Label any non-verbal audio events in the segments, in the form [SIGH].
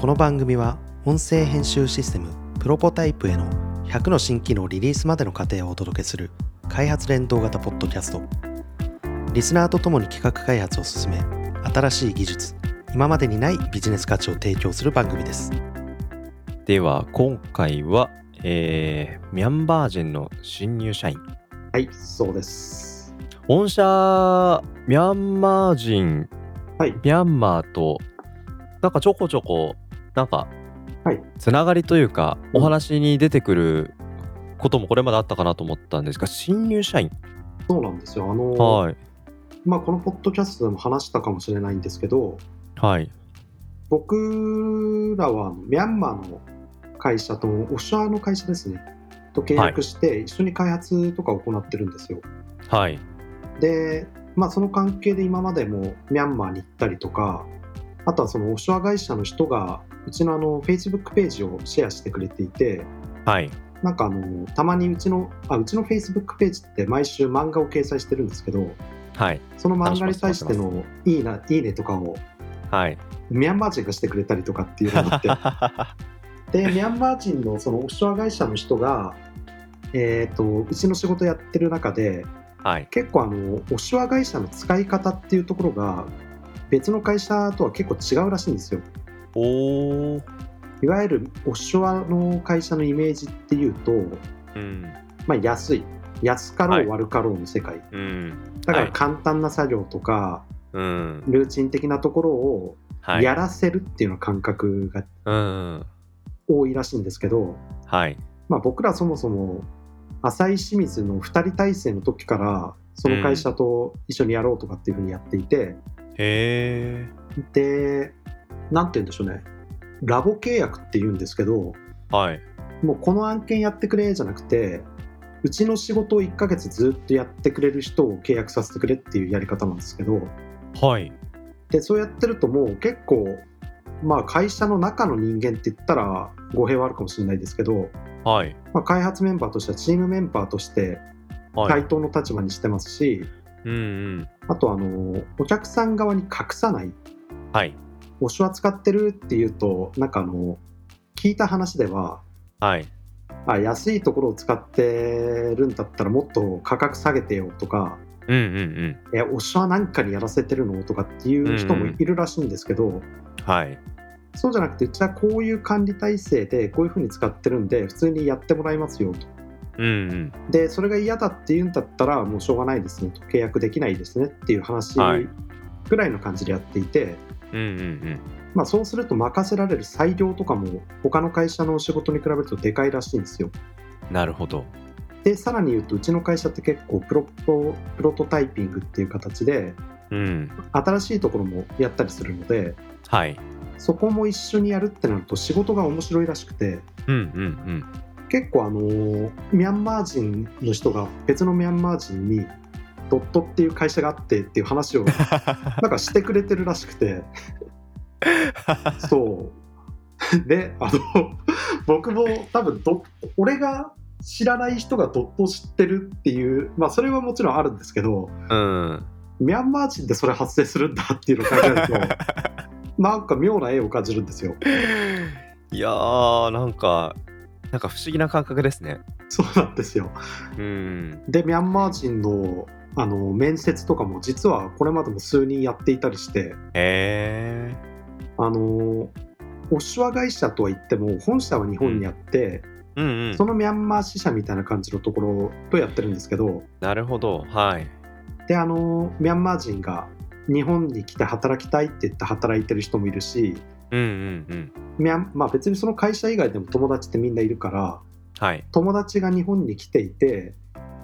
この番組は音声編集システムプロポタイプへの100の新機能リリースまでの過程をお届けする開発連動型ポッドキャスト。リスナーとともに企画開発を進め新しい技術今までにないビジネス価値を提供する番組です。では今回は、えーミャンマー人の新入社員。はいそうです。御社ミャンマー人。はい。ミャンマーとなんかちょこちょこなんかはい。つながりというか、うん。お話に出てくることもこれまであったかなと思ったんですが新入社員。そうなんですよ。あのはい。まあこのポッドキャストでも話したかもしれないんですけどはい。僕らはミャンマーの会社とオシャーの会社ですね。と契約して一緒に開発とかを行ってるんですよ、はい。で、まあ、その関係で今までもミャンマーに行ったりとかあとはそのオフショア会社の人がうちのあの Facebook ページをシェアしてくれていてはい。なんかあのたまにうちのあうちの Facebook ページって毎週漫画を掲載してるんですけどはい。その漫画に対してのいいないいねとかをはい。ミャンマー人がしてくれたりとかっていうのがあって。[LAUGHS] でミャンマー人のそのオフショア会社の人が、えー、とうちの仕事やってる中ではい。結構あのオフショア会社の使い方っていうところが別の会社とは結構違うらしいんですよおー。いわゆるオフショアの会社のイメージっていうと、うん。まあ、安い。安かろはい。う悪かろうの世界、うん。だからはい。簡単な作業とか、うん。ルーチン的なところをはい。やらせるっていうような感覚がうん多いらしいんですけど、はい。まあ、僕らそもそも浅井清水の2人体制の時からその会社と一緒にやろうとかっていうふうにやっていて、へえでなんて言うんでしょうね。ラボ契約って言うんですけどはい。もうこの案件やってくれじゃなくてうちの仕事を1ヶ月ずっとやってくれる人を契約させてくれっていうやり方なんですけどはい。でそうやってるともう結構まあ会社の中の人間って言ったら語弊はあるかもしれないですけど、はい。まあ、開発メンバーとしてはチームメンバーとしてはい。対等の立場にしてますし、うんうん。あとあのお客さん側に隠さない。はい推しは使ってるっていうとなんかあの聞いた話でははい。あ安いところを使ってるんだったらもっと価格下げてよとかうんうんうん。え推しは何かにやらせてるのとかっていう人もいるらしいんですけど、はい。そうじゃなくてうちはこういう管理体制でこういうふうに使ってるんで普通にやってもらいますよと。うんうん。でそれが嫌だって言うんだったらもうしょうがないですねと。契約できないですねっていう話はい。ぐらいの感じでやっていて、うんうんまあ、そうすると任せられる裁量とかも他の会社の仕事に比べるとでかいらしいんですよ。うんなるほど。でさらに言うとうちの会社って結構プロトプロトタイピングっていう形でうん。新しいところもやったりするのではい。そこも一緒にやるってなると仕事が面白いらしくてうんうん。結構あのーミャンマー人の人が別のミャンマー人にドットっていう会社があってっていう話を [LAUGHS] なんかしてくれてるらしくて。そう。[LAUGHS] であの僕も多分ど俺が知らない人がドットを知ってるっていうまあそれはもちろんあるんですけどうん。ミャンマー人でそれ発生するんだっていうのを考えると [LAUGHS] なんか妙な絵を感じるんですよ。いやーなんかなんか不思議な感覚ですね。そうなんですよ。うん。でミャンマー人のあの面接とかも実はこれまでも数人やっていたりしてへえあのオシュア会社とは言っても本社は日本にあって、うんうん。そのミャンマー支社みたいな感じのところとやってるんですけどなるほど。はい。であのミャンマー人が日本に来て働きたいって言って働いてる人もいるしうんうんうん。ミャン、まあ、別にその会社以外でも友達ってみんないるからはい。友達が日本に来ていて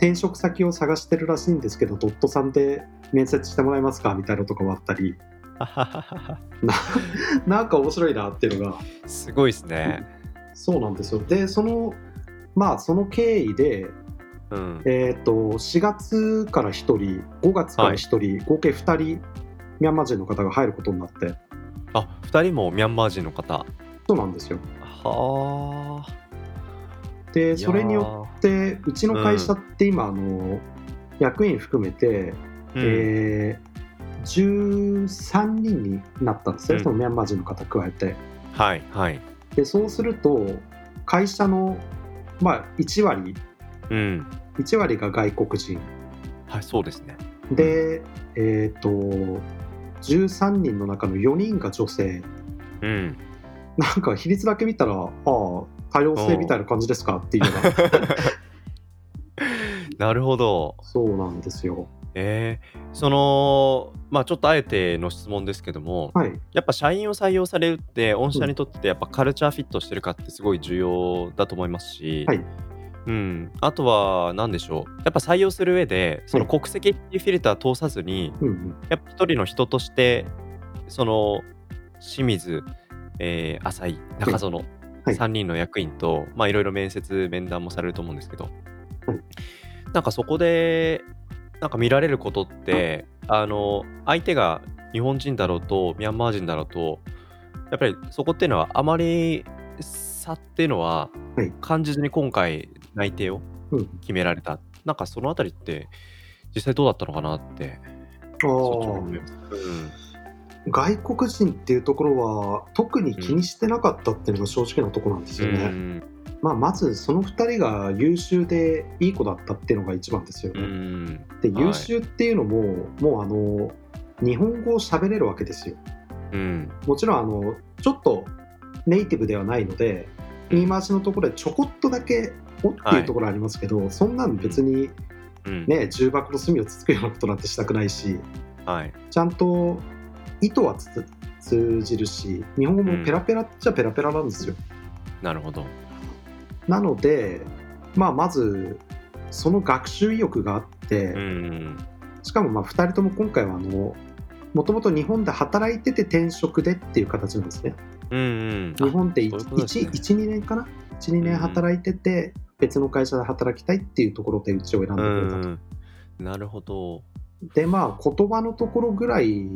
転職先を探してるらしいんですけどドットさんで面接してもらえますか？みたいなとかもあったり。[LAUGHS] ななんか面白いなっていうのが。すごいですね。そうなんですよ。でそのまあその経緯で、うん。えー、と4月から1人5月から1人、合計2人ミャンマー人の方が入ることになって。あ二人もミャンマー人の方。そうなんですよ。はあ。でそれによってうちの会社って今、あの役員含めて、うん。えー13人になったんですね、うん。そのミャンマー人の方加えて。はいはい。でそうすると会社の、まあ、1割うん。1割が外国人。はいそうですね。で、えっ、と13人の中の4人が女性。うん。なんか比率だけ見たらああ多様性みたいな感じですか？っていうような。[LAUGHS] なるほど。そうなんですよ。えー、そのまあちょっとあえての質問ですけどもはい。やっぱ社員を採用されるって御社にとってやっぱカルチャーフィットしてるかってすごい重要だと思いますし、はい。うん、あとは何でしょう。やっぱ採用する上でその国籍っていうフィルター通さずに、うんうん。やっぱ一人の人としてその清水、えー浅井中園、はい3人の役員とまあいろいろ面接面談もされると思うんですけど、はい。なんかそこでなんか見られることってあの相手が日本人だろうとミャンマー人だろうとやっぱりそこっていうのはあまり差っていうのははい。感じずに今回内定をうん。決められた、なんかそのあたりって実際どうだったのかなって。外国人っていうところは特に気にしてなかったっていうのが正直なところなんですよね、うん。まあ、まずその2人が優秀でいい子だったっていうのが一番ですようね、ん。ではい。優秀っていうのも、もうあの日本語を喋れるわけですよ。うん。もちろんあのちょっとネイティブではないので言い回しのところでちょこっとだけ「お」っていうところありますけど、そんなん別にうん。ね重箱の隅をつつくようなことなんてしたくないしはい。ちゃんと意図はつつ通じるし日本語もペラペラっちゃペラペラなんですよ、なるほど。なので、まあ、まずその学習意欲があって、うんしかもまあ2人とも今回はあのもともと日本で働いてて転職でっていう形なんですね。うんうん日本でそういうことですね12年かな？12年働いてて別の会社で働きたいっていうところでうちを選んでうくれたと。んなるほど。でまあ言葉のところぐらい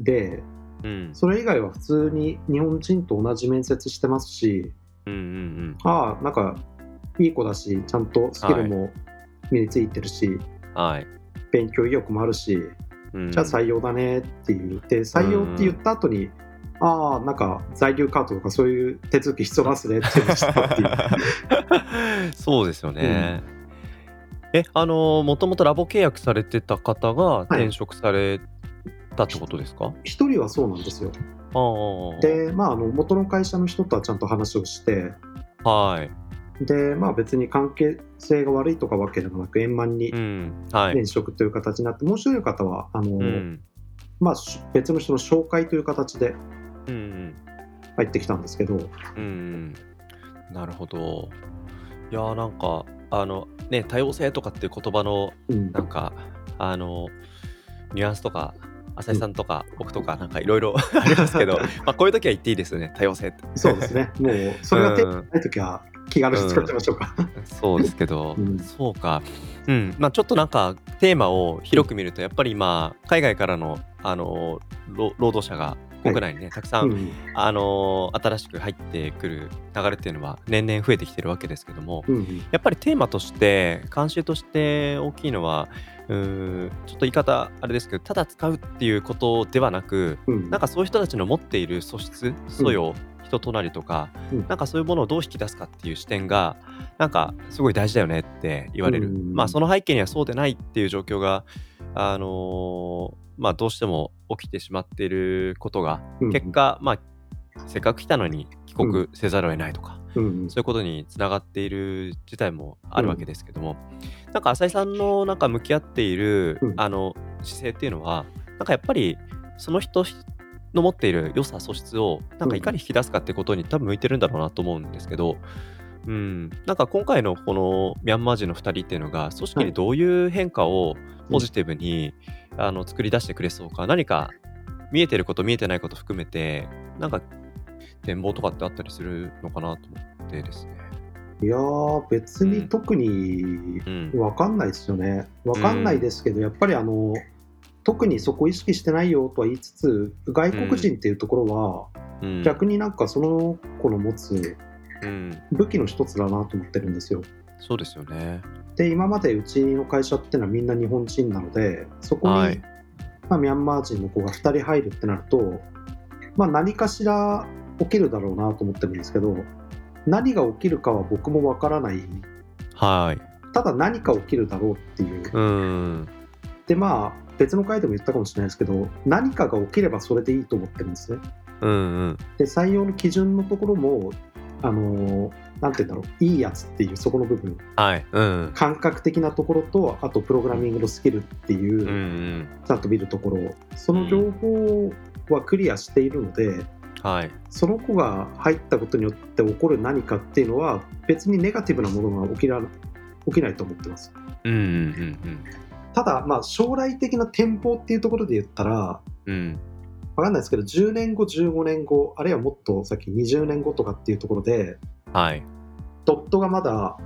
でうん。それ以外は普通に日本人と同じ面接してますしうんうんああなんかいい子だしちゃんとスキルも身についてるし、うんはい。勉強意欲もあるしうん。じゃあ採用だねって言って採用って言った後に、ああなんか在留カードとかそういう手続き必要なんすねって言いましたっていう。[LAUGHS] そうですよね。え、あの、もともとラボ契約されてた方が転職されたってことですか、一人はそうなんですよ。でまああの元の会社の人とはちゃんと話をしてはい。でまあ別に関係性が悪いとかわけでもなく円満にうん。はい。転職という形になって、もう一人の方はあの、うん。まあ、し別の人の紹介という形でうんうん。入ってきたんですけど、うん。なるほど。いやーなんか、あの、ね、多様性とかっていう言葉のうんなんか、あの、ニュアンスとか、浅井さんとか、僕とか、なんかいろいろありますけど、[LAUGHS] まあ、こういう時は言っていいですよね、多様性って。そうですねもうそれが手ない時は気軽に使っちゃいましょうか。そうですけど、[LAUGHS] うんそうか。うん。まあ、ちょっとなんか、テーマを広く見ると、やっぱり今、海外からの、あの、労労働者が国内にね、たくさん、うんあの、新しく入ってくる流れっていうのは、年々増えてきてるわけですけども、うんやっぱりテーマとして、慣習として大きいのは、うーん。ちょっと言い方あれですけど、ただ使うっていうことではなく、うん。なんかそういう人たちの持っている素質、素養、人となりとか、うん。なんかそういうものをどう引き出すかっていう視点が、なんかすごい大事だよねって言われる。うん。まあその背景にはそうでないっていう状況が、あのーまあどうしても起きてしまっていることが、うん。結果、まあせっかく来たのに帰国せざるを得ないとか、うんそういうことにつながっている事態もあるわけですけども、なんか浅井さんのなんか向き合っている、うん。あの姿勢っていうのはなんかやっぱりその人の持っている良さ素質をなんかいかに引き出すかってことに多分向いてるんだろうなと思うんですけど、うん、なんか今回のこのミャンマー人の2人っていうのが組織にどういう変化をポジティブに、あの作り出してくれそうか何か見えてること見えてないこと含めてなんか展望とかってあったりするのかなと思ってですね。いやー別に特にうん分かんないですよね。分かんないですけど、やっぱりあの特にそこ意識してないよとは言いつつ外国人っていうところは、うん逆になんかその子の持つうん、武器の一つだなと思ってるんですよ。そうですよね。で今までうちの会社っていうのはみんな日本人なのでそこに、はいまあ、ミャンマー人の子が2人入るってなると、まあ、何かしら起きるだろうなと思ってるんですけど何が起きるかは僕もわからないはい。ただ何か起きるだろうっていううん。でまあ別の回でも言ったかもしれないですけど何かが起きればそれでいいと思ってるんですねうんうん。で採用の基準のところもあのなんて言うんだろういいやつっていうそこの部分はい。うん。感覚的なところとあとプログラミングのスキルっていう、うんうん。ちゃんと見るところその両方はクリアしているので、はい。その子が入ったことによって起こる何かっていうのは別にネガティブなものが起きら起きないと思ってますうんうんうんただまあ将来的な展望っていうところで言ったらうん。うん。わかんないですけど10年後15年後あるいはもっと先20年後とかっていうところではい。ドットがまだ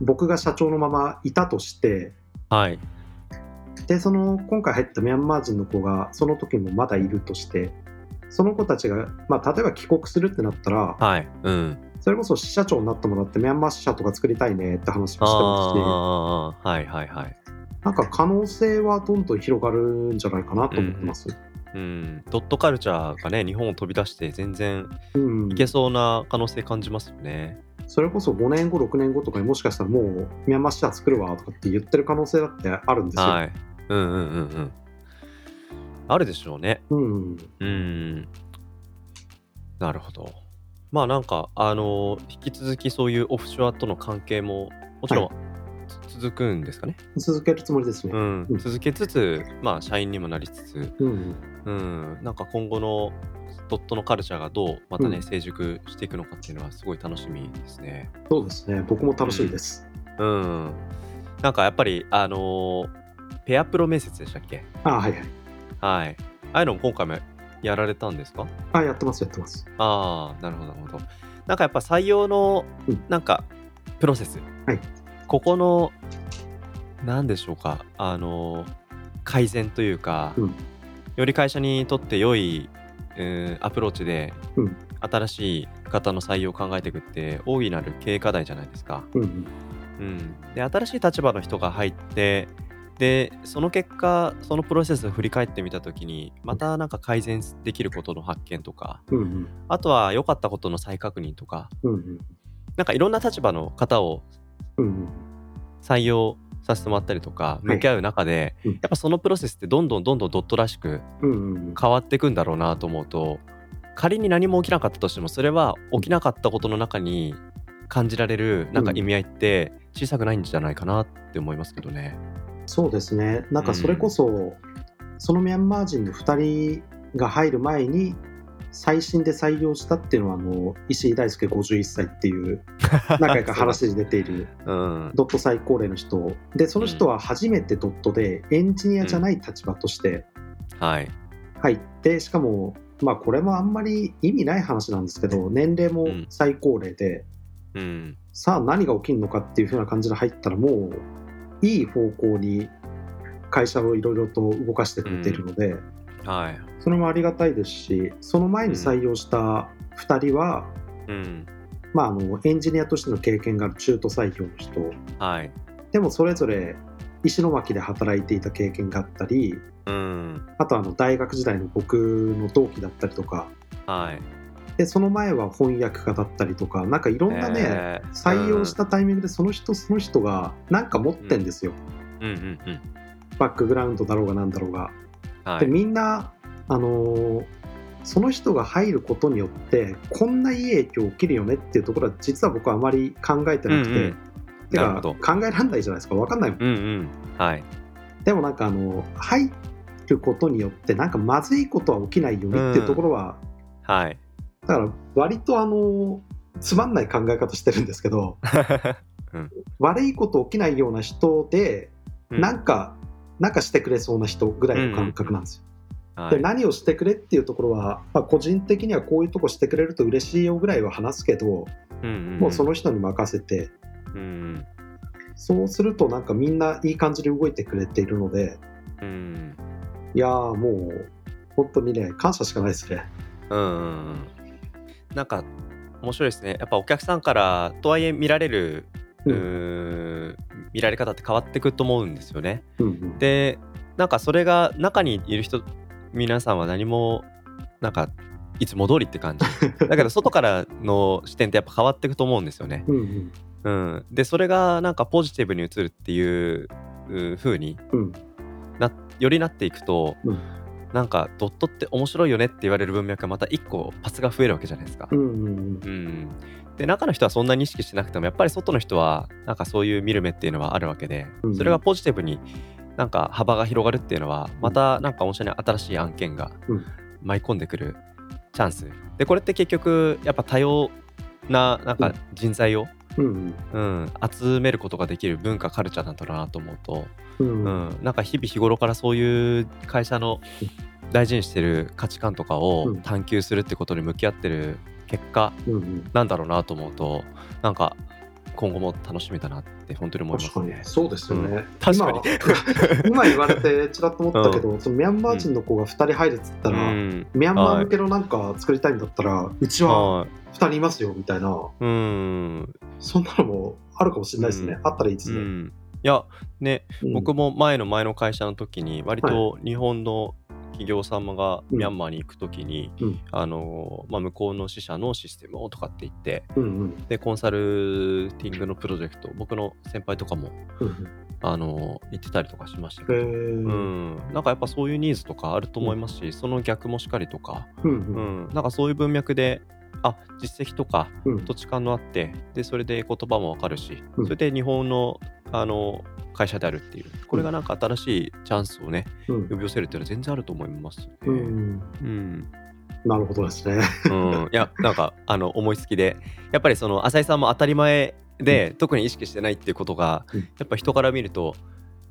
僕が社長のままいたとしてはい。でその今回入ったミャンマー人の子がその時もまだいるとしてその子たちが、まあ、例えば帰国するってなったらはい。うん。それこそ支社長になってもらってミャンマー支社とか作りたいねって話もしてあますしあ、はいはいはい。なんか可能性はどんどん広がるんじゃないかなと思ってます。うん。ドットカルチャーがね、日本を飛び出して全然うんいけそうな可能性感じますよね。それこそ5年後6年後とかにもしかしたらもうミャンマー支社作るわとかって言ってる可能性だってあるんですよ。はい。うんうんうんうん。あるでしょうね。うんうん。なるほど。まあなんか、あの引き続きそういうオフショアとの関係ももちろん、つ続くんですかね？続けるつもりですね。うんうん。続けつつ、まあ社員にもなりつつ、うんうん。なんか今後のドットのカルチャーがどうまたね、うん成熟していくのかっていうのはすごい楽しみですね。そうですね。僕も楽しみです。うん。なんかやっぱり、あのーペアプロ面接でしたっけ？あはいはい。はい。ああいうのも今回もやられたんですか？あやってますやってます。ああ、なるほど、なるほど。なんかやっぱ採用のうん、なんか、プロセス。はいここの、なんでしょうか、あの、改善というか、うんより会社にとって良い、うんアプローチで、うん新しい方の採用を考えていくって、大いなる経営課題じゃないですか。うんうんうん、で新しい立場の人が入ってでその結果そのプロセスを振り返ってみた時にまたなんか改善できることの発見とかうんうん。あとは良かったことの再確認とかうんうん。なんかいろんな立場の方を採用させてもらったりとか向き合う中で、うん。やっぱそのプロセスってどんどんどんどんドットらしく変わっていくんだろうなと思うと仮に何も起きなかったとしてもそれは起きなかったことの中に感じられるなんか意味合いって小さくないんじゃないかなって思いますけどね。そうですね。なんかそれこそ、そのミャンマー人の2人が入る前に最新で採用したっていうのはあの石井大輔51歳っていう [LAUGHS] 何回か話に出ているうん。ドット最高齢の人でその人は初めてドットでエンジニアじゃない立場としてはい。入ってしかもまあこれもあんまり意味ない話なんですけど年齢も最高齢で、うん。さあ何が起きるのかっていう風な感じで入ったらもういい方向に会社をいろいろと動かしてくれているので、はい。それもありがたいですしその前に採用した2人は、うん。まあ、あのエンジニアとしての経験がある中途採用の人はい。でもそれぞれ石巻で働いていた経験があったりうん。あとあの大学時代の僕の同期だったりとかはい。でその前は翻訳家だったりとかなんかいろんなね、えー採用したタイミングでその人その人がなんか持ってんですよ、うんうんうん。バックグラウンドだろうがなんだろうが。ではい。みんな、あのーその人が入ることによってこんないい影響起きるよねっていうところは実は僕はあまり考えてなくて、うんうんてか考えられないじゃないですか分かんないもんうんうん。はい。でもなんかあの入ることによってなんかまずいことは起きないよねっていうところは、はい。だから割とあのつまんない考え方してるんですけど [LAUGHS] 悪いこと起きないような人で、うんなんかなんかしてくれそうな人ぐらいの感覚なんですよ。はい。で何をしてくれっていうところは、まあ、個人的にはこういうとこしてくれると嬉しいよぐらいは話すけど、うんうんんもうその人に任せてうんそうするとなんかみんないい感じで動いてくれているのでうん。いやーもう本当にね感謝しかないですね。うんうんうん。なんか、面白いですね。やっぱお客さんから、とはいえ見られる、ううん見られ方って変わってくると思うんですよね。うんうん。でなんかそれが中にいる人皆さんは何もなんかいつも通りって感じ。[LAUGHS] だけど外からの視点ってやっぱ変わっていくと思うんですよね。うんうん。うん、でそれがなんかポジティブに映るっていうう風にうん。なよりなっていくとうんなんかドットって面白いよねって言われる文脈がまた一個パスが増えるわけじゃないですか。うんうんうん、で中の人はそんなに意識してなくてもやっぱり外の人はなんかそういう見る目っていうのはあるわけでうんそれがポジティブになんか幅が広がるっていうのはまたなんか面白い新しい案件がうん。舞い込んでくるチャンス。でこれって結局やっぱ多様ななんか人材を、うんうん、集めることができる文化カルチャーなんだろうなと思うと、ううん。ん、なんか日々日頃からそういう会社の大事にしてる価値観とかをうん探求するってことに向き合ってる結果なんだろうなと思うとなんか今後も楽しみだなって本当に思いますね。確かに。そうですよね、確かに。今 [LAUGHS] 今言われてちらっと思ったけど、そのミャンマー人の子が2人入るっつったうら、ん、ミャンマー向けのなんか作りたいんだったら、うちははい。2人いますよみたいな。うん、そんなのもあるかもしれないですね、うん。あったらいいですね、うん、いやねうん。僕も前の前の会社の時に割と日本の企業様がうん。ミャンマーに行く時に、うん。あのまあ、向こうの支社のシステムをとかって言ってうんうん。でコンサルティングのプロジェクト僕の先輩とかもうんあの行ってたりとかしましたけへど、うーん、なんかやっぱそういうニーズとかあると思いますし、その逆もしかりとか、うん。なんかそういう文脈であ実績とかうん。土地勘のあってでそれで言葉もわかるし、うん。それで日本のあの会社であるっていう。これがなんか新しいチャンスをねうん。呼び寄せるっていうのは全然あると思いますね。ううん。んなるほどですね。うん、いやなんかあの思いつきでやっぱりその浅井さんも当たり前で、特に意識してないっていうことが、うん。やっぱ人から見ると、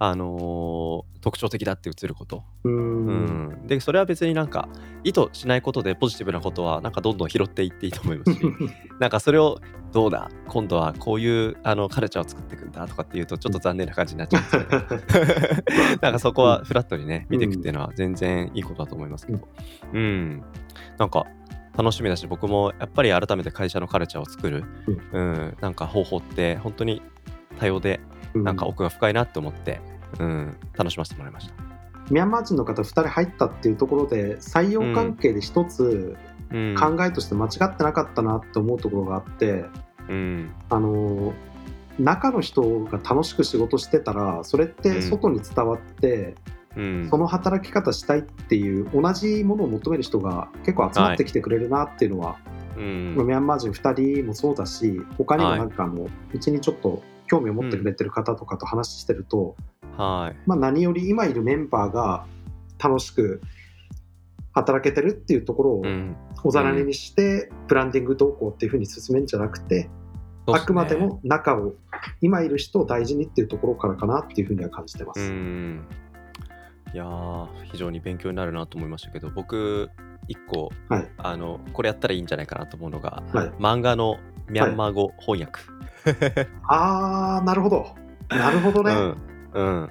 あのー特徴的だって映ること、ううん。んでそれは別になんか意図しないことでポジティブなことはなんかどんどん拾っていっていいと思いますし [LAUGHS] なんかそれをどうだ今度はこういうあのカルチャーを作っていくんだとかっていうとちょっと残念な感じになっちゃうんですけど [LAUGHS] なんかそこはフラットにね見ていくっていうのは全然いいことだと思いますけど。うん、なんか楽しみだし僕もやっぱり改めて会社のカルチャーを作る、うん。なんか方法って本当に多様でなんか奥が深いなって思って、うん、楽しませてもらいました。ミャンマー人の方2人入ったっていうところで採用関係で一つうん、考えとして間違ってなかったなって思うところがあって、うん。あの中の人が楽しく仕事してたらそれって外に伝わって、うん。その働き方したいっていう同じものを求める人が結構集まってきてくれるなっていうのは、うん。ミャンマー人2人もそうだし他にもなんかあの、うちにちょっと興味を持ってくれてる方とかと話してると、はい。まあ、何より今いるメンバーが楽しく働けてるっていうところをうん。おざなりにして、ブランディング動向っていうふうに進めるんじゃなくて、あくまでも中を今いる人を大事にっていうところからかなっていうふうには感じてます。うん。いやー非常に勉強になるなと思いましたけど僕一個、はい。あのこれやったらいいんじゃないかなと思うのが、はい。漫画のミャンマー語翻訳。あーなるほど。なるほどね、うんうん、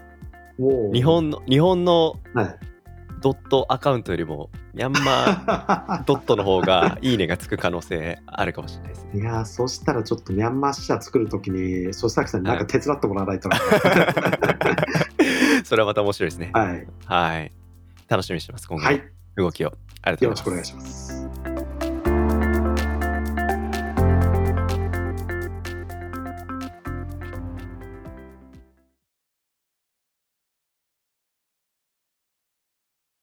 もう日本の日本のはいドットアカウントよりもミャンマー [LAUGHS] ドットの方がいいねがつく可能性あるかもしれないですね。いやーそしたらちょっとミャンマー支社作るときに曽崎さんになんか手伝ってもらわないとな [LAUGHS] それはまた面白いですね。はい、はい。楽しみにしてます、今後のはい、動きを。ありがとうございます。よろしくお願いします